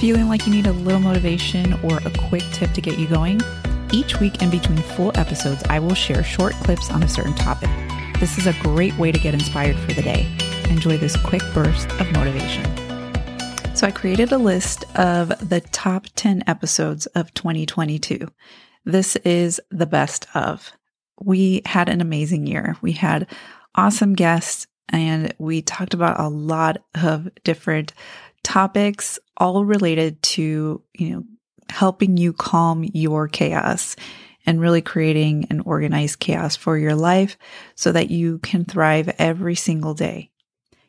Feeling like you need a little motivation or a quick tip to get you going? Each week in between full episodes, I will share short clips on a certain topic. This is a great way to get inspired for the day. Enjoy this quick burst of motivation. So, I created a list of the top 10 episodes of 2022. This is the best of. We had an amazing year. We had awesome guests and we talked about a lot of different topics all related to, you know, helping you calm your chaos and really creating an organized chaos for your life so that you can thrive every single day.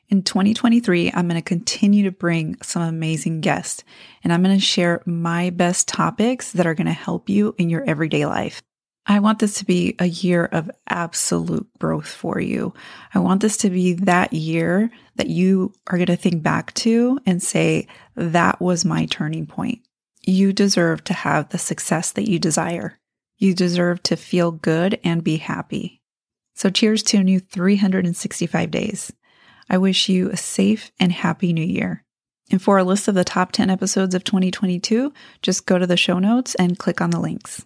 In 2023, I'm going to continue to bring some amazing guests and I'm going to share my best topics that are going to help you in your everyday life. I want this to be a year of absolute growth for you. I want this to be that year that you are going to think back to and say, that was my turning point. You deserve to have the success that you desire. You deserve to feel good and be happy. So, cheers to a new 365 days. I wish you a safe and happy new year. And for a list of the top 10 episodes of 2022, just go to the show notes and click on the links.